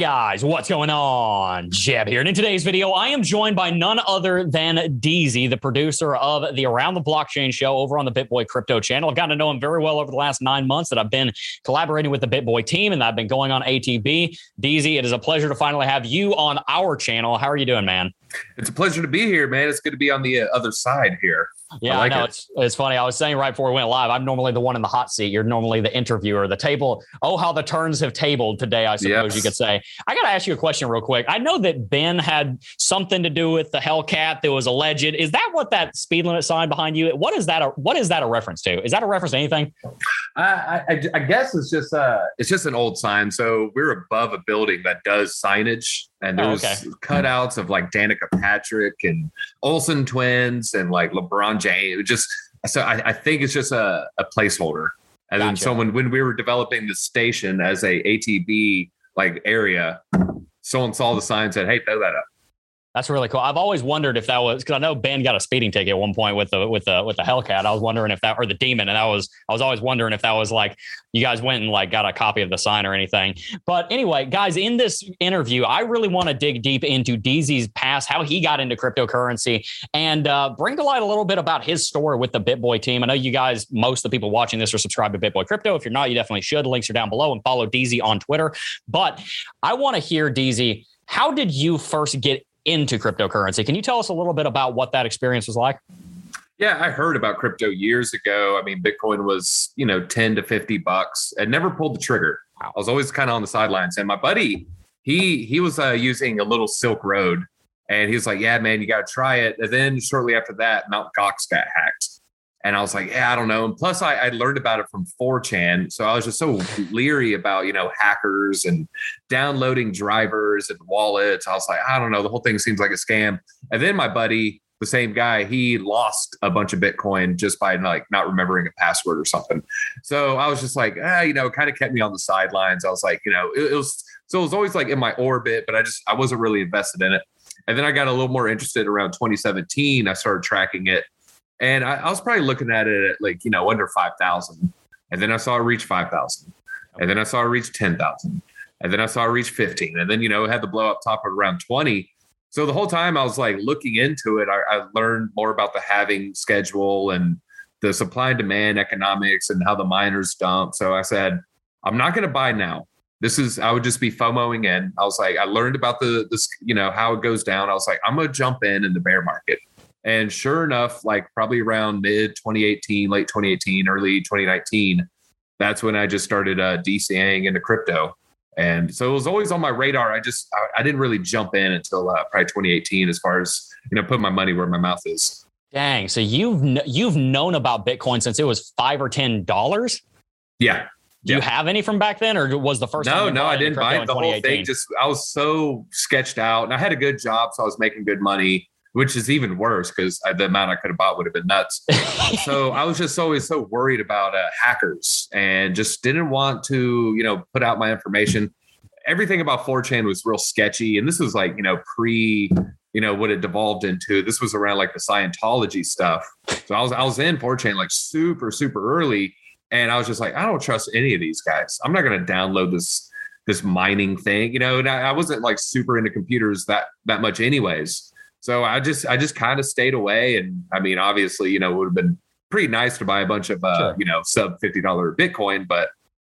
Guys, what's going on? Jeb here. And in today's video, I am joined by none other than Deezy, the producer of the Around the Blockchain show over on the BitBoy Crypto channel. I've gotten to know him very well over the last nine months that I've been collaborating with the BitBoy team and I've been going on ATB. Deezy, it is a pleasure to finally have you on our channel. How are you doing, man? It's a pleasure to be here, man. It's good to be on the uh, other side here. Yeah, I, like I know. It. It's, it's funny. I was saying right before we went live, I'm normally the one in the hot seat. You're normally the interviewer. The table, oh, how the turns have tabled today, I suppose yes. you could say. I got to ask you a question real quick. I know that Ben had something to do with the Hellcat that was alleged. Is that what that speed limit sign behind you? What is that? A, what is that a reference to? Is that a reference to anything? I, I, I guess it's just uh it's just an old sign. So we're above a building that does signage and there oh, okay. cutouts of like Danica Patrick and Olsen twins and like LeBron James. Just so I, I think it's just a, a placeholder. And gotcha. then so when, when we were developing the station as a ATB like area, someone saw the sign and said, "Hey, throw that up." That's really cool. I've always wondered if that was because I know Ben got a speeding ticket at one point with the with the with the Hellcat. I was wondering if that or the Demon, and that was I was always wondering if that was like you guys went and like got a copy of the sign or anything. But anyway, guys, in this interview, I really want to dig deep into Deezy's past, how he got into cryptocurrency, and uh, bring to light a little bit about his story with the BitBoy team. I know you guys, most of the people watching this, are subscribed to BitBoy Crypto. If you're not, you definitely should. Links are down below, and follow Deezy on Twitter. But I want to hear Deezy. How did you first get into cryptocurrency. Can you tell us a little bit about what that experience was like? Yeah, I heard about crypto years ago. I mean, Bitcoin was, you know, 10 to 50 bucks and never pulled the trigger. I was always kind of on the sidelines. And my buddy, he he was uh, using a little Silk Road and he was like, yeah, man, you got to try it. And then shortly after that, Mount Gox got hacked. And I was like, yeah, I don't know. And plus, I, I learned about it from 4chan. So I was just so leery about, you know, hackers and downloading drivers and wallets. I was like, I don't know. The whole thing seems like a scam. And then my buddy, the same guy, he lost a bunch of Bitcoin just by like not remembering a password or something. So I was just like, ah, you know, it kind of kept me on the sidelines. I was like, you know, it, it was so it was always like in my orbit, but I just I wasn't really invested in it. And then I got a little more interested around 2017. I started tracking it and I, I, was probably looking at it at like, you know, under 5,000. And then I saw it reach 5,000. And then I saw it reach 10,000. And then I saw it reach 15. And then, you know, it had the blow up top of around 20. So the whole time I was like looking into it, I, I learned more about the halving schedule and the supply and demand economics and how the miners dump. So I said, I'm not going to buy now. This is I would just be FOMOing in. I was like, I learned about the this, you know, how it goes down. I was like, I'm gonna jump in in the bear market. And sure enough, like probably around mid 2018, late 2018, early 2019, that's when I just started uh, DCAing into crypto. And so it was always on my radar. I just I, I didn't really jump in until uh, probably 2018, as far as you know, put my money where my mouth is. Dang! So you've you've known about Bitcoin since it was five or ten dollars. Yeah. Do yeah. you have any from back then, or was the first? No, no, I didn't buy it. the whole thing. Just I was so sketched out, and I had a good job, so I was making good money which is even worse because the amount I could have bought would have been nuts. so I was just always so worried about uh, hackers and just didn't want to, you know, put out my information. Everything about 4chan was real sketchy. And this was like, you know, pre, you know, what it devolved into. This was around like the Scientology stuff. So I was, I was in 4chan like super, super early. And I was just like, I don't trust any of these guys. I'm not going to download this, this mining thing, you know, and I, I wasn't like super into computers that, that much anyways. So I just I just kind of stayed away, and I mean, obviously, you know, it would have been pretty nice to buy a bunch of uh, sure. you know sub fifty dollar Bitcoin, but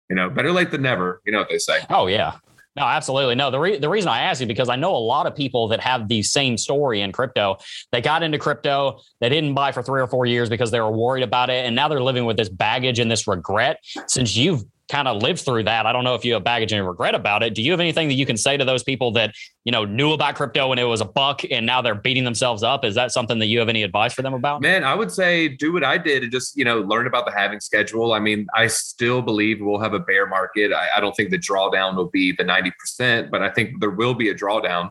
you know, better late than never. You know what they say. Oh yeah. No, absolutely. No, the, re- the reason I ask you because I know a lot of people that have the same story in crypto. They got into crypto, they didn't buy for three or four years because they were worried about it. And now they're living with this baggage and this regret. Since you've kind of lived through that. I don't know if you have baggage and regret about it. Do you have anything that you can say to those people that, you know, knew about crypto when it was a buck and now they're beating themselves up? Is that something that you have any advice for them about? Man, I would say do what I did and just, you know, learn about the halving schedule. I mean, I still believe we'll have a bear market. I, I don't think the drawdown will be the 90%, but I think there will be a drawdown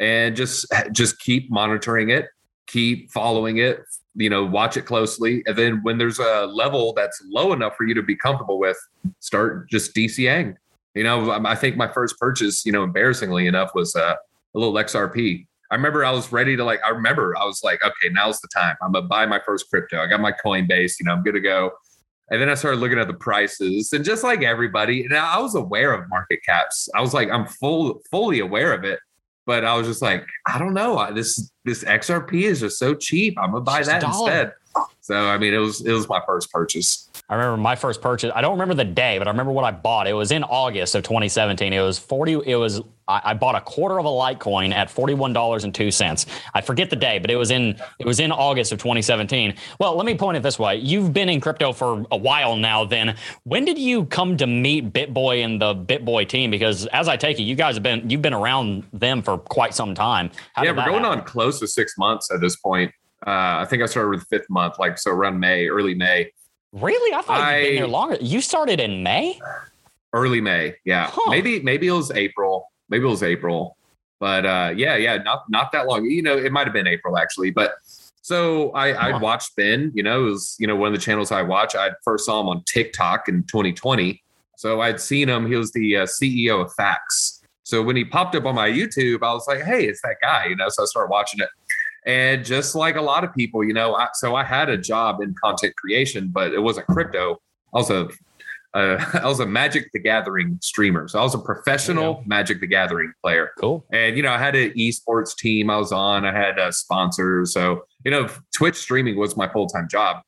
and just just keep monitoring it keep following it, you know, watch it closely. And then when there's a level that's low enough for you to be comfortable with, start just DCing. You know, I think my first purchase, you know, embarrassingly enough, was uh, a little XRP. I remember I was ready to like, I remember I was like, okay, now's the time. I'm gonna buy my first crypto. I got my Coinbase, you know, I'm going to go. And then I started looking at the prices, and just like everybody, and I was aware of market caps. I was like, I'm full, fully aware of it, but I was just like, I don't know. This this XRP is just so cheap. I'm gonna buy that instead. So I mean, it was it was my first purchase. I remember my first purchase. I don't remember the day, but I remember what I bought. It was in August of 2017. It was 40. It was I, I bought a quarter of a Litecoin at forty-one dollars and two cents. I forget the day, but it was in it was in August of 2017. Well, let me point it this way: you've been in crypto for a while now. Then when did you come to meet BitBoy and the BitBoy team? Because as I take it, you guys have been you've been around them for quite some time. How yeah, we're going happen? on close to six months at this point. Uh, I think I started with the fifth month, like so around May, early May. Really? I thought I, you'd been there longer. You started in May? Early May, yeah. Huh. Maybe maybe it was April. Maybe it was April. But uh, yeah, yeah, not not that long. You know, it might have been April actually. But so I huh. I watched Ben. You know, it was you know one of the channels I watch. I first saw him on TikTok in 2020. So I'd seen him. He was the uh, CEO of Facts. So when he popped up on my YouTube, I was like, hey, it's that guy. You know, so I started watching it. And just like a lot of people, you know, I, so I had a job in content creation, but it wasn't crypto. I was a uh, I was a Magic the Gathering streamer. So I was a professional Magic the Gathering player. Cool. And, you know, I had an esports team I was on, I had a sponsor. So, you know, Twitch streaming was my full time job.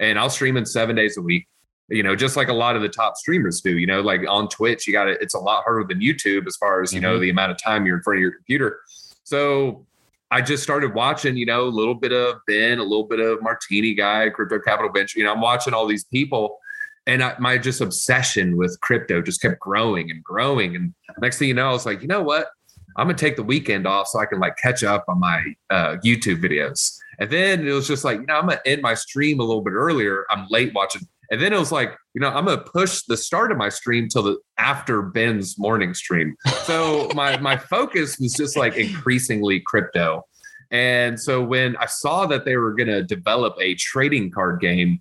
And I was streaming seven days a week, you know, just like a lot of the top streamers do, you know, like on Twitch, you got it. It's a lot harder than YouTube as far as, you mm-hmm. know, the amount of time you're in front of your computer. So I just started watching, you know, a little bit of Ben, a little bit of Martini guy, Crypto Capital Venture. You know, I'm watching all these people, and I, my just obsession with crypto just kept growing and growing. And next thing you know, I was like, you know what? I'm gonna take the weekend off so I can like catch up on my uh, YouTube videos. And then it was just like, you know, I'm gonna end my stream a little bit earlier. I'm late watching and then it was like, you know, I'm gonna push the start of my stream till the after Ben's morning stream. So my my focus was just like increasingly crypto. And so when I saw that they were gonna develop a trading card game,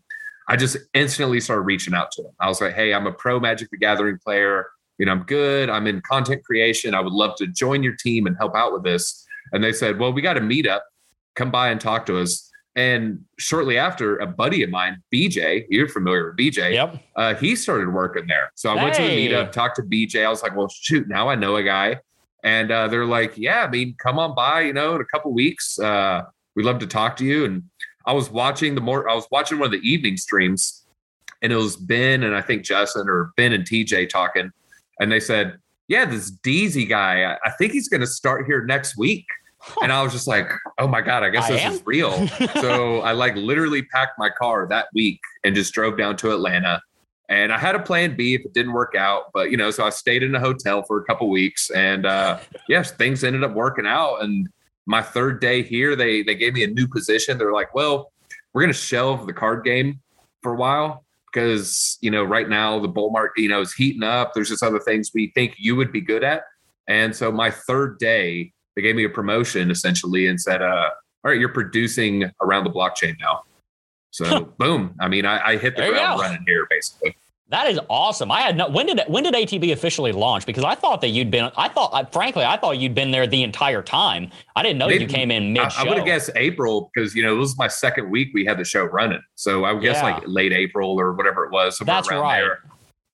I just instantly started reaching out to them. I was like, hey, I'm a pro Magic the Gathering player. You know, I'm good. I'm in content creation. I would love to join your team and help out with this. And they said, well, we got a meetup. Come by and talk to us. And shortly after, a buddy of mine, BJ, you're familiar with BJ. Yep. Uh, he started working there. So I hey. went to the meetup, talked to BJ. I was like, well, shoot, now I know a guy. And uh, they're like, yeah, I mean, come on by, you know, in a couple weeks. Uh, we'd love to talk to you. And I was watching the more, I was watching one of the evening streams and it was Ben and I think Justin or Ben and TJ talking. And they said, yeah, this Deezy guy, I think he's going to start here next week. And I was just like, oh my God, I guess I this am? is real. so I like literally packed my car that week and just drove down to Atlanta. And I had a plan B if it didn't work out. But, you know, so I stayed in a hotel for a couple weeks. And uh, yes, things ended up working out. And my third day here, they they gave me a new position. They're like, well, we're going to shelve the card game for a while because, you know, right now the bull market, you know, is heating up. There's just other things we think you would be good at. And so my third day, they gave me a promotion essentially and said, uh, all right, you're producing around the blockchain now. So boom. I mean, I, I hit the there ground running here basically. That is awesome. I had no. When did when did ATB officially launch? Because I thought that you'd been. I thought, frankly, I thought you'd been there the entire time. I didn't know you came in mid. I, I would have guessed April because you know it was my second week we had the show running. So I would guess yeah. like late April or whatever it was. That's right. There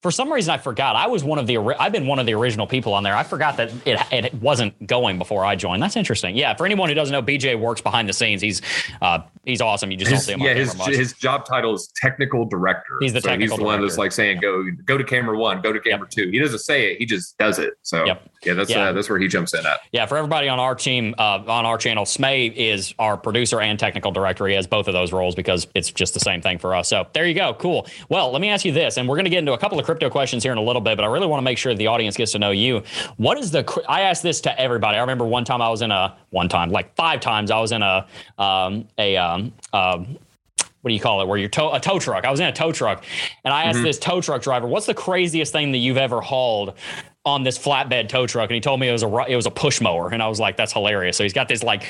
for some reason I forgot. I was one of the I've been one of the original people on there. I forgot that it it wasn't going before I joined. That's interesting. Yeah, for anyone who doesn't know, BJ works behind the scenes. He's uh, he's awesome. You just his, don't see him. Yeah, his much. his job title is technical director. He's the so technical. He's the one that's like saying go go to camera one, go to camera yep. two. He doesn't say it. He just does it. So yep. yeah, that's yeah. Uh, that's where he jumps in at. Yeah, for everybody on our team uh, on our channel, Smay is our producer and technical director. He has both of those roles because it's just the same thing for us. So there you go. Cool. Well, let me ask you this, and we're going to get into a couple of crypto questions here in a little bit, but I really want to make sure the audience gets to know you. What is the? I asked this to everybody. I remember one time I was in a one time, like five times I was in a um, a um, um, what do you call it? Where you're tow, a tow truck. I was in a tow truck, and I asked mm-hmm. this tow truck driver, "What's the craziest thing that you've ever hauled?" on this flatbed tow truck and he told me it was a it was a push mower and I was like that's hilarious. So he's got this like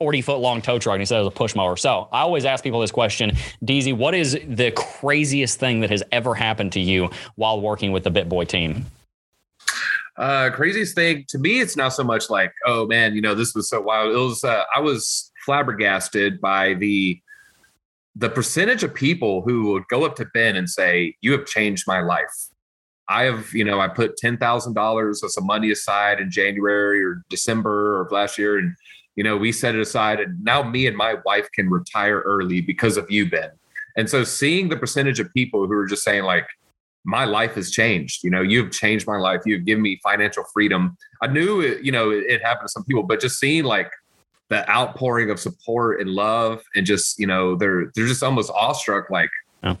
40 foot long tow truck and he said it was a push mower. So I always ask people this question, Deezy, what is the craziest thing that has ever happened to you while working with the BitBoy team? Uh, craziest thing to me, it's not so much like, oh man, you know, this was so wild. It was, uh, I was flabbergasted by the, the percentage of people who would go up to Ben and say, you have changed my life. I have, you know, I put ten thousand dollars of some money aside in January or December of last year, and you know, we set it aside, and now me and my wife can retire early because of you, Ben. And so, seeing the percentage of people who are just saying like, my life has changed. You know, you've changed my life. You've given me financial freedom. I knew it, you know, it, it happened to some people, but just seeing like the outpouring of support and love, and just you know, they're they're just almost awestruck, like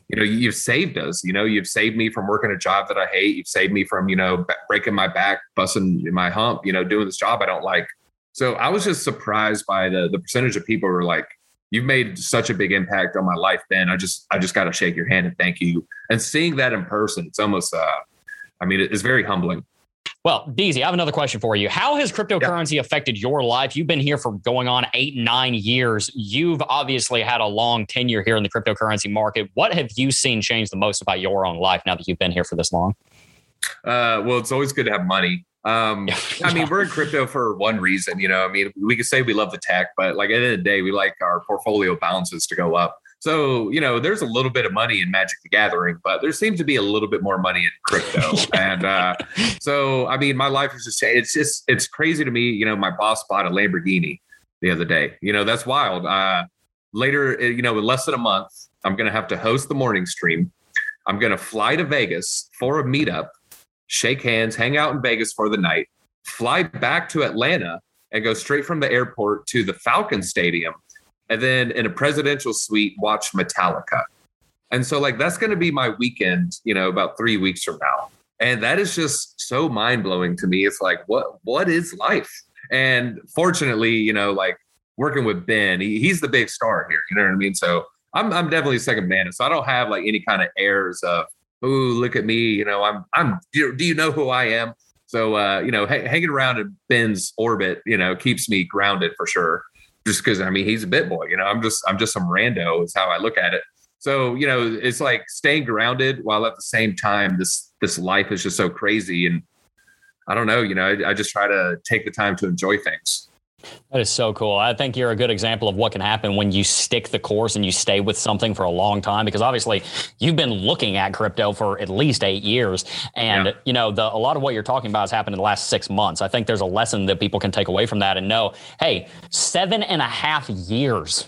you know, you've saved us. You know, you've saved me from working a job that I hate. You've saved me from, you know, breaking my back, busting my hump, you know, doing this job I don't like. So I was just surprised by the the percentage of people who are like, you've made such a big impact on my life, Ben. I just I just got to shake your hand and thank you. And seeing that in person, it's almost uh I mean, it's very humbling. Well, Deezy, I have another question for you. How has cryptocurrency yeah. affected your life? You've been here for going on eight, nine years. You've obviously had a long tenure here in the cryptocurrency market. What have you seen change the most about your own life now that you've been here for this long? Uh, well, it's always good to have money. Um, I mean, we're in crypto for one reason, you know. I mean, we could say we love the tech, but like at the end of the day, we like our portfolio balances to go up. So, you know, there's a little bit of money in Magic the Gathering, but there seems to be a little bit more money in crypto. and uh, so, I mean, my life is just, it's just, it's crazy to me. You know, my boss bought a Lamborghini the other day. You know, that's wild. Uh, later, uh, you know, in less than a month, I'm going to have to host the morning stream. I'm going to fly to Vegas for a meetup, shake hands, hang out in Vegas for the night, fly back to Atlanta, and go straight from the airport to the Falcon Stadium and then in a presidential suite watch Metallica. And so like that's going to be my weekend, you know, about 3 weeks from now. And that is just so mind-blowing to me. It's like what what is life? And fortunately, you know, like working with Ben, he, he's the big star here, you know what I mean? So I'm I'm definitely second man. So I don't have like any kind of airs of, "Oh, look at me, you know, I'm I'm do you know who I am?" So uh, you know, hanging around in Ben's orbit, you know, keeps me grounded for sure just because I mean he's a BitBoy, You know, I'm just I'm just some rando is how I look at it. So you know, it's like staying grounded while at the same time this this life is just so crazy, and I don't know. You know, I, I just try to take the time to enjoy things. That is so cool. I think you're a good example of what can happen when you stick the course and you stay with something for a long time. Because obviously, you've been looking at crypto for at least eight years, and yeah. you know the, a lot of what you're talking about has happened in the last six months. I think there's a lesson that people can take away from that and know, hey, seven and a half years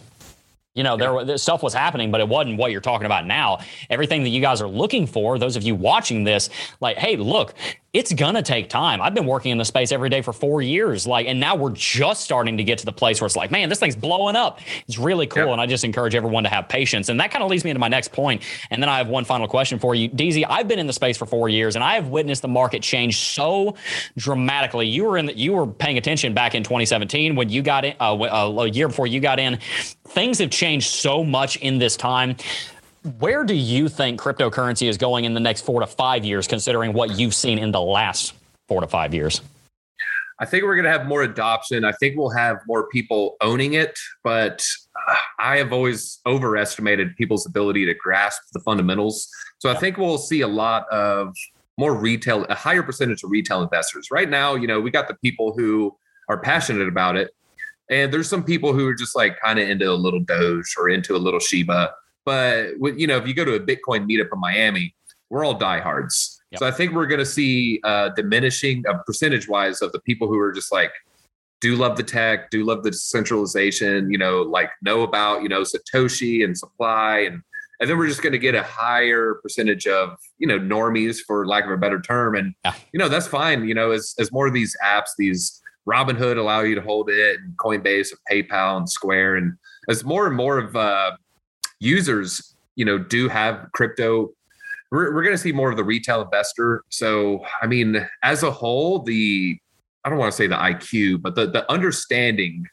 you know, there, there stuff was happening, but it wasn't what you're talking about now. Everything that you guys are looking for, those of you watching this, like, hey, look, it's gonna take time. I've been working in the space every day for four years, like, and now we're just starting to get to the place where it's like, man, this thing's blowing up. It's really cool, yep. and I just encourage everyone to have patience. And that kind of leads me into my next point. And then I have one final question for you, Deezy. I've been in the space for four years, and I have witnessed the market change so dramatically. You were in, the, you were paying attention back in 2017 when you got in, uh, a year before you got in. Things have changed so much in this time. Where do you think cryptocurrency is going in the next four to five years, considering what you've seen in the last four to five years? I think we're going to have more adoption. I think we'll have more people owning it, but uh, I have always overestimated people's ability to grasp the fundamentals. So I think we'll see a lot of more retail, a higher percentage of retail investors. Right now, you know, we got the people who are passionate about it, and there's some people who are just like kind of into a little Doge or into a little Shiba. But you know, if you go to a Bitcoin meetup in Miami, we're all diehards. Yep. So I think we're going to see uh, diminishing uh, percentage wise of the people who are just like do love the tech, do love the decentralization, you know, like know about you know Satoshi and supply and and then we're just going to get a higher percentage of you know normies for lack of a better term and yeah. you know that's fine you know as as more of these apps these robinhood allow you to hold it and coinbase and paypal and square and as more and more of uh, users, you know, do have crypto. We're, we're going to see more of the retail investor. So, I mean, as a whole, the I don't want to say the IQ, but the the understanding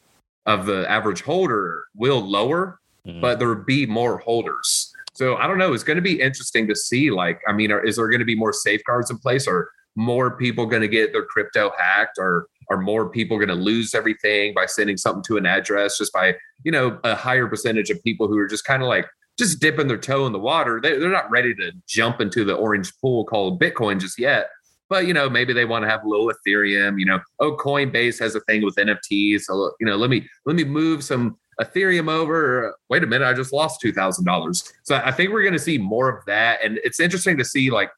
of the average holder will lower, mm. but there will be more holders. So I don't know. It's going to be interesting to see. Like, I mean, are, is there going to be more safeguards in place, or more people going to get their crypto hacked, or are more people going to lose everything by sending something to an address just by you know a higher percentage of people who are just kind of like just dipping their toe in the water? They, they're not ready to jump into the orange pool called bitcoin just yet but you know maybe they want to have a little ethereum you know. Oh coinbase has a thing with nfts so you know let me let me move some ethereum over. Wait a minute i just lost $2000 so i think we're going to see more of that and it's interesting to see like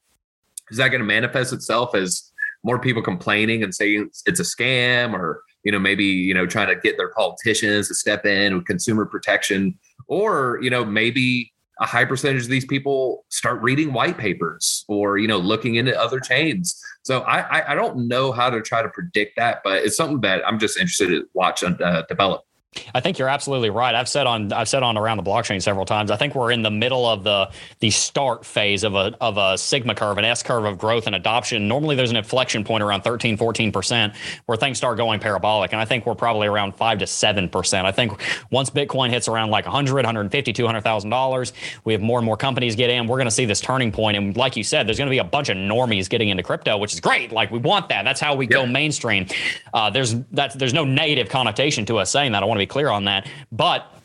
is that going to manifest itself as more people complaining and saying it's a scam or you know maybe you know trying to get their politicians to step in with consumer protection. Or you know maybe a high percentage of these people start reading white papers or you know looking into other chains. So i i, I don't know how to try to predict that but it's something that i'm just interested to watch uh, develop I think you're absolutely right. I've said on I've said on around the blockchain several times. I think we're in the middle of the the start phase of a of a sigma curve, an S curve of growth and adoption. Normally there's an inflection point around 13, 14% where things start going parabolic. And I think we're probably around 5 to 7%. I think once Bitcoin hits around like 100, 150, 200,000 dollars, we have more and more companies get in. We're going to see this turning point and like you said, there's going to be a bunch of normies getting into crypto, which is great. Like we want that. That's how we yep. go mainstream. Uh, there's that's there's no negative connotation to us saying that. I want to be clear on that. But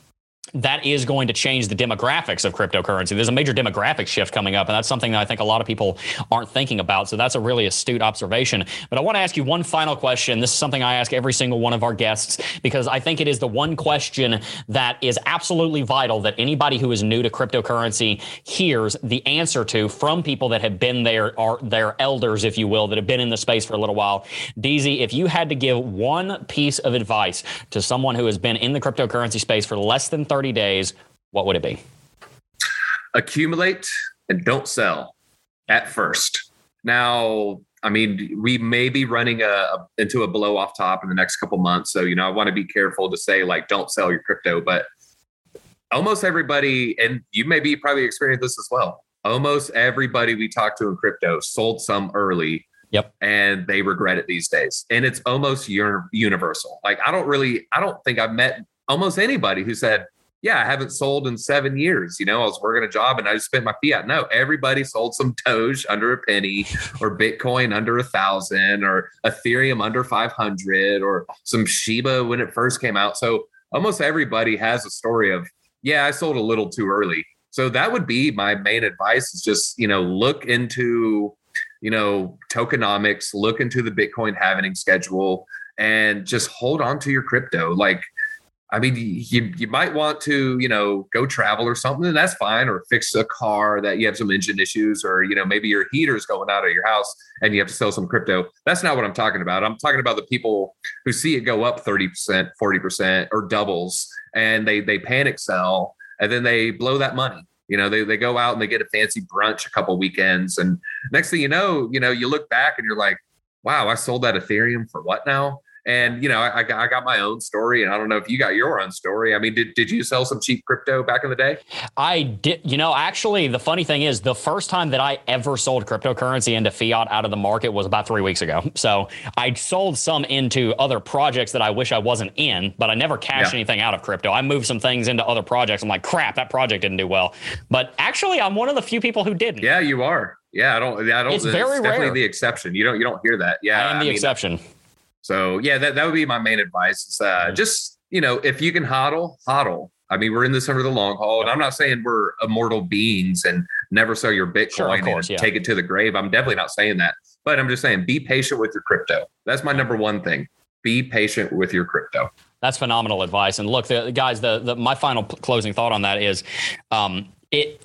that is going to change the demographics of cryptocurrency. There's a major demographic shift coming up, and that's something that I think a lot of people aren't thinking about. So that's a really astute observation. But I want to ask you one final question. This is something I ask every single one of our guests because I think it is the one question that is absolutely vital that anybody who is new to cryptocurrency hears the answer to from people that have been there, are their elders, if you will, that have been in the space for a little while. Deezy, if you had to give one piece of advice to someone who has been in the cryptocurrency space for less than 30 30 days, what would it be? Accumulate and don't sell at first. Now, I mean, we may be running a, a, into a blow off top in the next couple months. So, you know, I want to be careful to say like, don't sell your crypto, but almost everybody, and you may be probably experienced this as well. Almost everybody we talked to in crypto sold some early. Yep. And they regret it these days. And it's almost universal. Like, I don't really, I don't think I've met almost anybody who said, yeah, I haven't sold in seven years. You know, I was working a job and I just spent my fiat. No, everybody sold some Doge under a penny or Bitcoin under a thousand or Ethereum under 500 or some Shiba when it first came out. So almost everybody has a story of, yeah, I sold a little too early. So that would be my main advice is just, you know, look into, you know, tokenomics, look into the Bitcoin halving schedule and just hold on to your crypto. Like, I mean, you you might want to, you know, go travel or something, and that's fine, or fix a car that you have some engine issues, or you know, maybe your heater's going out of your house and you have to sell some crypto. That's not what I'm talking about. I'm talking about the people who see it go up 30%, 40%, or doubles, and they they panic sell, and then they blow that money. You know, they they go out and they get a fancy brunch a couple weekends, and next thing you know, you know, you look back and you're like, wow, I sold that Ethereum for what now? And you know, I, I got my own story, and I don't know if you got your own story. I mean, did did you sell some cheap crypto back in the day? I did. You know, actually, the funny thing is, the first time that I ever sold cryptocurrency into fiat out of the market was about three weeks ago. So I sold some into other projects that I wish I wasn't in, but I never cashed yeah. anything out of crypto. I moved some things into other projects. I'm like, crap, that project didn't do well. But actually, I'm one of the few people who didn't. Yeah, you are. Yeah, I don't. I don't. It's very definitely rare. the exception. You don't. You don't hear that. Yeah, I am the I mean, exception. So yeah, that, that would be my main advice. Is uh, just you know, if you can hodl, hodl. I mean, we're in this over the long haul, and I'm not saying we're immortal beings and never sell your Bitcoin sure, course, and yeah. take it to the grave. I'm definitely not saying that, but I'm just saying be patient with your crypto. That's my number one thing. Be patient with your crypto. That's phenomenal advice. And look, the guys, the, the my final closing thought on that is, um, it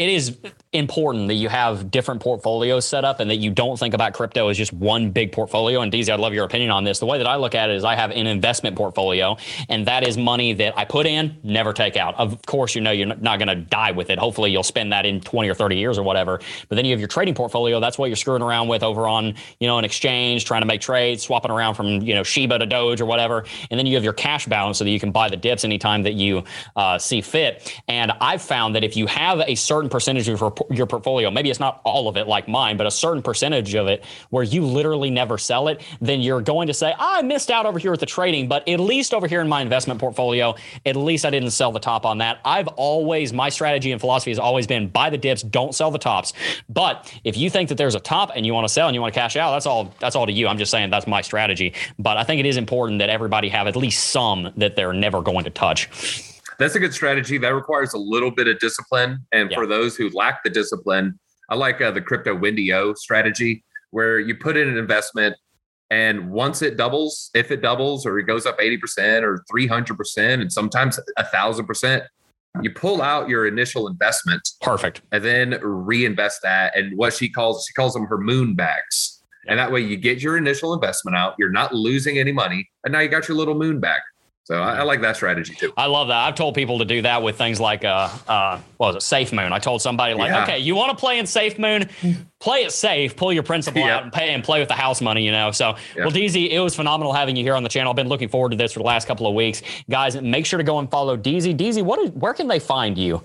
it is important that you have different portfolios set up and that you don't think about crypto as just one big portfolio. And Deezy, I'd love your opinion on this. The way that I look at it is I have an investment portfolio, and that is money that I put in, never take out. Of course, you know you're not going to die with it. Hopefully, you'll spend that in 20 or 30 years or whatever. But then you have your trading portfolio. That's what you're screwing around with over on you know an exchange, trying to make trades, swapping around from you know Shiba to Doge or whatever. And then you have your cash balance so that you can buy the dips anytime that you uh, see fit. And I've found that if you have a certain percentage of your, your portfolio, maybe it's not all of it like mine, but a certain percentage of it where you literally never sell it, then you're going to say, I missed out over here with the trading, but at least over here in my investment portfolio, at least I didn't sell the top on that. I've always, my strategy and philosophy has always been buy the dips, don't sell the tops. But if you think that there's a top and you want to sell and you want to cash out, that's all, that's all to you. I'm just saying that's my strategy. But I think it is important that everybody have at least some that they're never going to touch. That's a good strategy. That requires a little bit of discipline. And yeah. for those who lack the discipline, I like uh, the crypto Wendy O strategy where you put in an investment and once it doubles, if it doubles or it goes up 80% or 300%, and sometimes a thousand percent, you pull out your initial investment. Perfect. And then reinvest that. And what she calls, she calls them her moon bags. And that way you get your initial investment out. You're not losing any money. And now you got your little moon bag. So I, I, like that strategy too. I love that. I've told people to do that with things like uh uh what was it, Safe Moon. I told somebody like, yeah. okay, you want to play in Safe Moon, play it safe, pull your principal yep. out and pay and play with the house money, you know. So yep. well, Deezy, it was phenomenal having you here on the channel. I've been looking forward to this for the last couple of weeks. Guys, make sure to go and follow Deezy. Deezy, what is, where can they find you?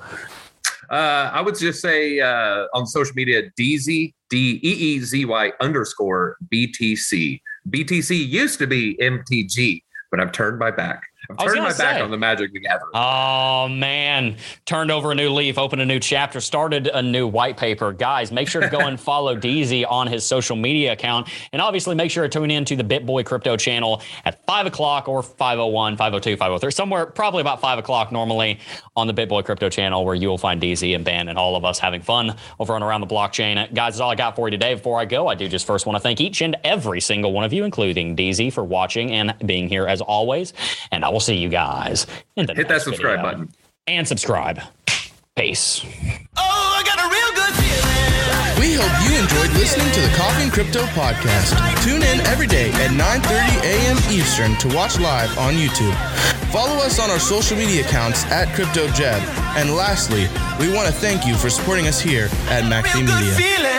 Uh, I would just say uh, on social media, Deezy, D E E Z Y underscore BTC. BTC used to be MTG, but I've turned my back. I've turned my say, back on the Magic the Gathering. Oh man, turned over a new leaf, opened a new chapter, started a new white paper. Guys, make sure to go and follow Deezy on his social media account, and obviously make sure to tune in to the BitBoy Crypto channel at five o'clock or 501, 502, 503, somewhere probably about five o'clock normally on the BitBoy Crypto channel, where you will find Deezy and Ben and all of us having fun over and around the blockchain. Guys, that's all I got for you today. Before I go, I do just first want to thank each and every single one of you, including Deezy, for watching and being here as always. And I will see you guys in the Hit that subscribe video. button. And subscribe. Peace. Oh, I got a real good feeling. We hope you enjoyed listening to the Coffee and Crypto podcast. Tune in every day at 9:30 a.m. Eastern to watch live on YouTube. Follow us on our social media accounts at CryptoJeb. And lastly, we want to thank you for supporting us here at Maxi Media.